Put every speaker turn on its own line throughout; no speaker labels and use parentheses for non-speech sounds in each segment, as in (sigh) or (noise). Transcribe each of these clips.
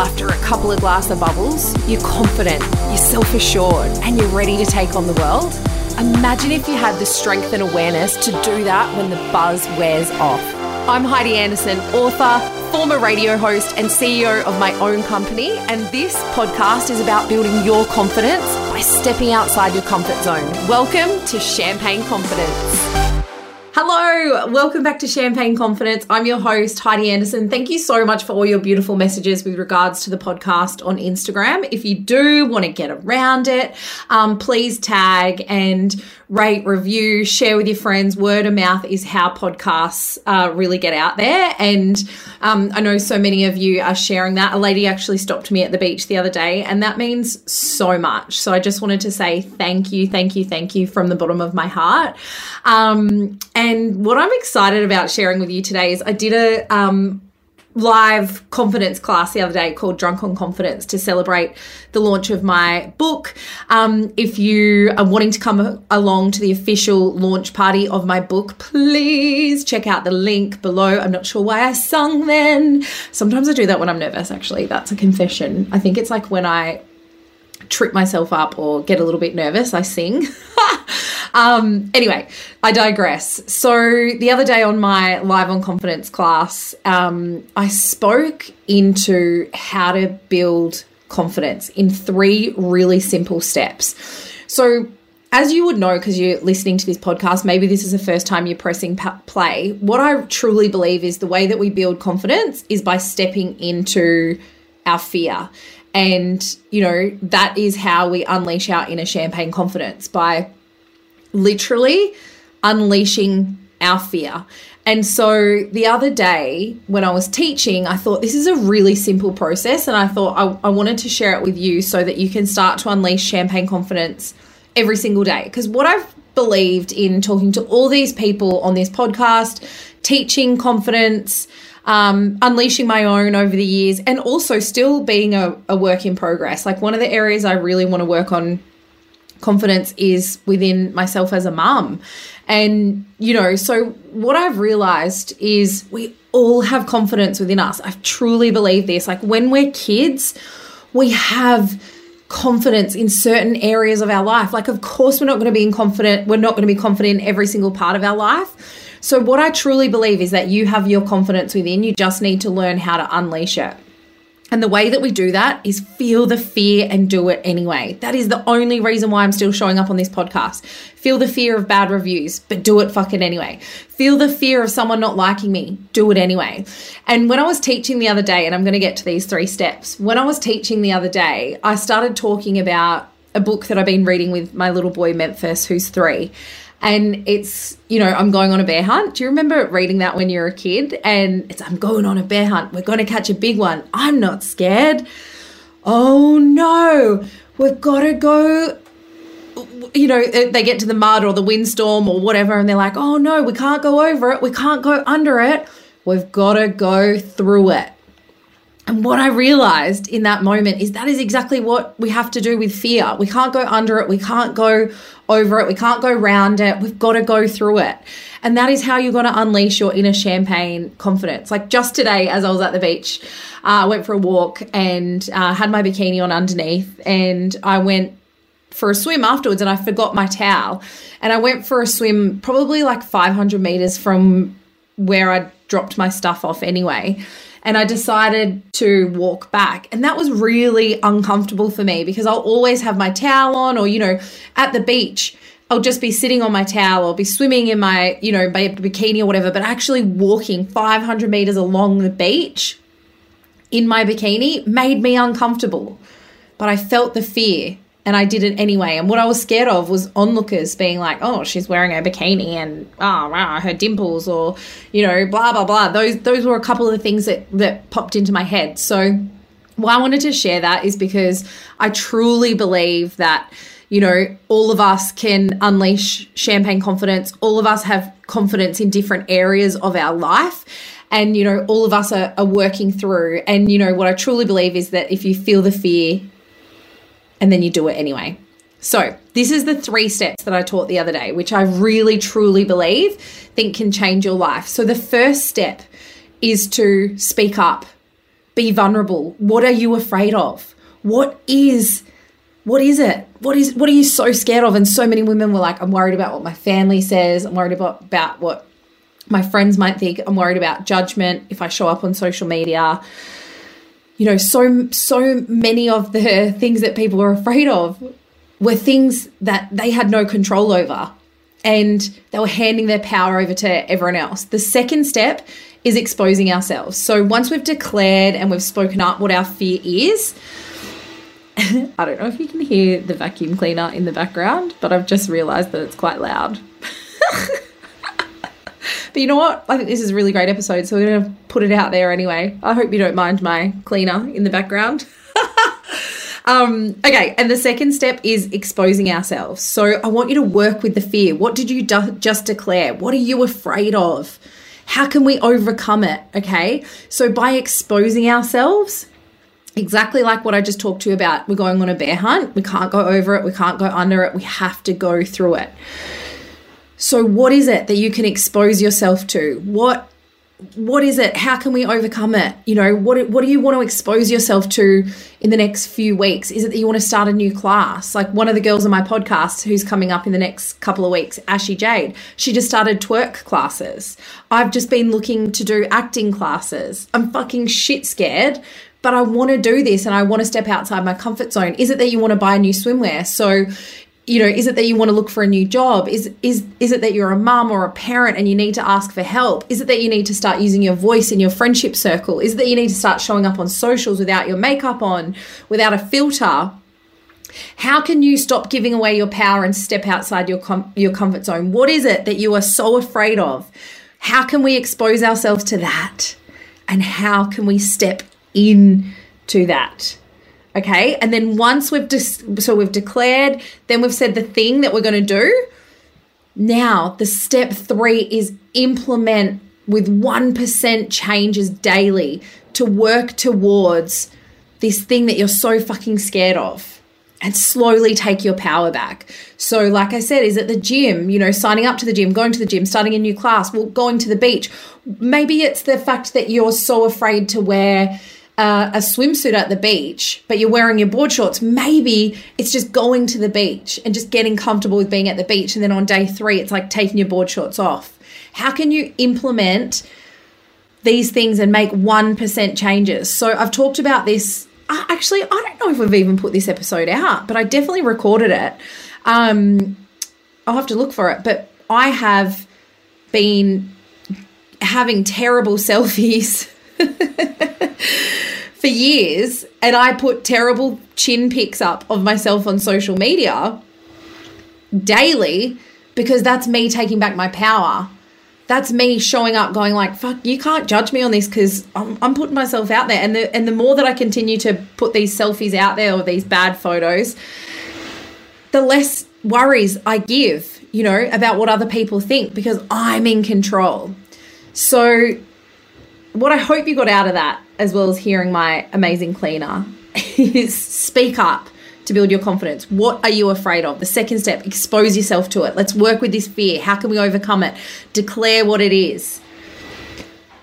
after a couple of glass of bubbles, you're confident, you're self assured, and you're ready to take on the world? Imagine if you had the strength and awareness to do that when the buzz wears off. I'm Heidi Anderson, author, former radio host, and CEO of my own company. And this podcast is about building your confidence by stepping outside your comfort zone. Welcome to Champagne Confidence. Hello, welcome back to Champagne Confidence. I'm your host, Heidi Anderson. Thank you so much for all your beautiful messages with regards to the podcast on Instagram. If you do want to get around it, um, please tag and rate, review, share with your friends. Word of mouth is how podcasts uh, really get out there. And um, I know so many of you are sharing that. A lady actually stopped me at the beach the other day, and that means so much. So I just wanted to say thank you, thank you, thank you from the bottom of my heart. Um, and what I'm excited about sharing with you today is I did a um, live confidence class the other day called Drunk on Confidence to celebrate the launch of my book. Um, if you are wanting to come along to the official launch party of my book, please check out the link below. I'm not sure why I sung then. Sometimes I do that when I'm nervous, actually. That's a confession. I think it's like when I trip myself up or get a little bit nervous, I sing. (laughs) um, anyway, I digress. So the other day on my live on confidence class, um, I spoke into how to build confidence in three really simple steps. So as you would know, because you're listening to this podcast, maybe this is the first time you're pressing play. What I truly believe is the way that we build confidence is by stepping into our fear. And, you know, that is how we unleash our inner champagne confidence by literally unleashing our fear. And so the other day when I was teaching, I thought this is a really simple process. And I thought I, I wanted to share it with you so that you can start to unleash champagne confidence every single day. Because what I've believed in talking to all these people on this podcast, teaching confidence, um, unleashing my own over the years, and also still being a, a work in progress. Like one of the areas I really want to work on confidence is within myself as a mum. And, you know, so what I've realized is we all have confidence within us. I truly believe this. Like when we're kids, we have confidence in certain areas of our life. Like, of course, we're not going to be confident, we're not going to be confident in every single part of our life. So, what I truly believe is that you have your confidence within, you just need to learn how to unleash it. And the way that we do that is feel the fear and do it anyway. That is the only reason why I'm still showing up on this podcast. Feel the fear of bad reviews, but do it fucking anyway. Feel the fear of someone not liking me, do it anyway. And when I was teaching the other day, and I'm going to get to these three steps, when I was teaching the other day, I started talking about a book that I've been reading with my little boy Memphis, who's three and it's you know i'm going on a bear hunt. Do you remember reading that when you were a kid? And it's i'm going on a bear hunt. We're going to catch a big one. I'm not scared. Oh no. We've got to go you know uh, they get to the mud or the windstorm or whatever and they're like oh no we can't go over it. We can't go under it. We've got to go through it and what I realized in that moment is that is exactly what we have to do with fear. We can't go under it, we can't go over it, we can't go round it. We've got to go through it. And that is how you're going to unleash your inner champagne confidence. Like just today, as I was at the beach, uh, I went for a walk and uh, had my bikini on underneath, and I went for a swim afterwards and I forgot my towel. And I went for a swim probably like 500 meters from where I dropped my stuff off anyway and I decided to walk back. And that was really uncomfortable for me because I'll always have my towel on, or, you know, at the beach, I'll just be sitting on my towel or be swimming in my, you know, my bikini or whatever, but actually walking 500 meters along the beach in my bikini made me uncomfortable. But I felt the fear and I did it anyway. And what I was scared of was onlookers being like, "Oh, she's wearing a bikini and ah, oh, wow, her dimples," or you know, blah blah blah. Those those were a couple of the things that that popped into my head. So, why I wanted to share that is because I truly believe that you know all of us can unleash champagne confidence. All of us have confidence in different areas of our life. And, you know, all of us are, are working through. And, you know, what I truly believe is that if you feel the fear, and then you do it anyway. So, this is the three steps that I taught the other day, which I really truly believe think can change your life. So, the first step is to speak up. be vulnerable. What are you afraid of? What is what is it? What is what are you so scared of? And so many women were like, I'm worried about what my family says. I'm worried about, about what my friends might think. I'm worried about judgment if I show up on social media. You know, so so many of the things that people are afraid of were things that they had no control over and they were handing their power over to everyone else. The second step is exposing ourselves. So once we've declared and we've spoken up what our fear is, (laughs) I don't know if you can hear the vacuum cleaner in the background, but I've just realized that it's quite loud. (laughs) but you know what? I think this is a really great episode, so we're going to put it out there anyway. I hope you don't mind my cleaner in the background. (laughs) um, okay, and the second step is exposing ourselves. So I want you to work with the fear. What did you do- just declare? What are you afraid of? How can we overcome it? Okay, so by exposing ourselves, exactly like what I just talked to you about. We're going on a bear hunt. We can't go over it. We can't go under it. We have to go through it. So what is it that you can expose yourself to? What what is it? How can we overcome it? You know, what what do you want to expose yourself to in the next few weeks? Is it that you want to start a new class? Like one of the girls on my podcast who's coming up in the next couple of weeks, Ashy Jade, she just started twerk classes. I've just been looking to do acting classes. I'm fucking shit scared, but I want to do this and I want to step outside my comfort zone. Is it that you want to buy new swimwear? So, you know, is it that you want to look for a new job? Is is is it that you're a mum or a parent and you need to ask for help? Is it that you need to start using your voice in your friendship circle? Is it that you need to start showing up on socials without your makeup on, without a filter? How can you stop giving away your power and step outside your com- your comfort zone? What is it that you are so afraid of? How can we expose ourselves to that? And how can we step in to that. Okay. And then once we've dis- so we've declared, then we've said the thing that we're going to do. Now, the step three is implement with 1% changes daily to work towards this thing that you're so fucking scared of and slowly take your power back. So, like I said, is it the gym, you know, signing up to the gym, going to the gym, starting a new class, well, going to the beach. Maybe it's the fact that you're so afraid to wear uh, a swimsuit at the beach, but you're wearing your board shorts, maybe it's just going to the beach and just getting comfortable with being at the beach. And then on day three, it's like taking your board shorts off. How can you implement these things and make 1% changes? So I've talked about this. Actually, I don't know if we've even put this episode out, but I definitely recorded it. Um, I'll have to look for it. But I have been having terrible (laughs) selfies for years and I put terrible chin pics up of myself on social media daily because that's me taking back my power. That's me showing up going like, fuck, you can't judge me on this because I'm, I'm putting myself out there. And the, and the more that I continue to put these selfies out there or these bad photos, the less worries I give, you know, about what other people think because I'm in control. So what I hope you got out of that, as well as hearing my amazing cleaner, is speak up to build your confidence. What are you afraid of? The second step, expose yourself to it. Let's work with this fear. How can we overcome it? Declare what it is.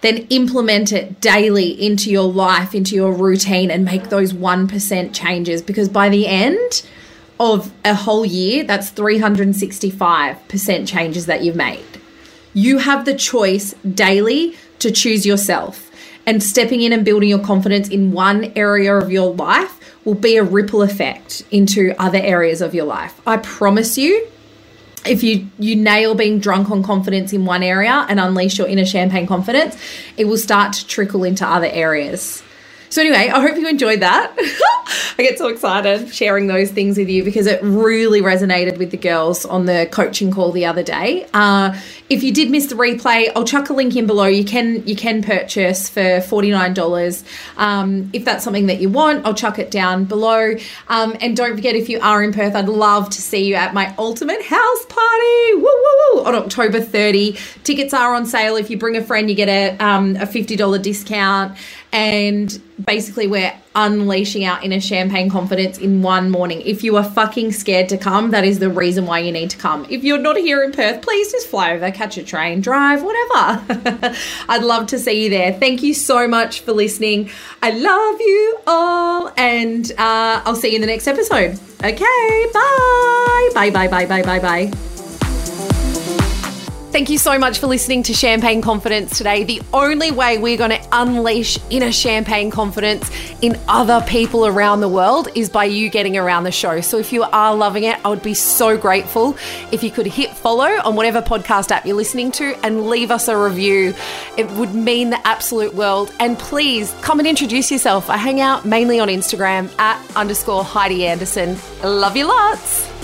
Then implement it daily into your life, into your routine, and make those 1% changes because by the end of a whole year, that's 365% changes that you've made. You have the choice daily to choose yourself. And stepping in and building your confidence in one area of your life will be a ripple effect into other areas of your life. I promise you, if you you nail being drunk on confidence in one area and unleash your inner champagne confidence, it will start to trickle into other areas. So, anyway, I hope you enjoyed that. (laughs) I get so excited sharing those things with you because it really resonated with the girls on the coaching call the other day. Uh, if you did miss the replay, I'll chuck a link in below. You can you can purchase for forty nine dollars. Um, if that's something that you want, I'll chuck it down below. Um, and don't forget, if you are in Perth, I'd love to see you at my ultimate house party. Woo On October thirty, tickets are on sale. If you bring a friend, you get a um, a fifty dollar discount And basically, we're unleashing our inner champagne confidence in one morning. If you are fucking scared to come, that is the reason why you need to come. If you're not here in Perth, please just fly over, catch a train, drive, whatever. (laughs) I'd love to see you there. Thank you so much for listening. I love you all, and uh, I'll see you in the next episode. Okay, bye. Bye, bye, bye, bye, bye, bye. Thank you so much for listening to Champagne Confidence today. The only way we're going to unleash inner champagne confidence in other people around the world is by you getting around the show. So if you are loving it, I would be so grateful if you could hit follow on whatever podcast app you're listening to and leave us a review. It would mean the absolute world. And please come and introduce yourself. I hang out mainly on Instagram at underscore Heidi Anderson. Love you lots.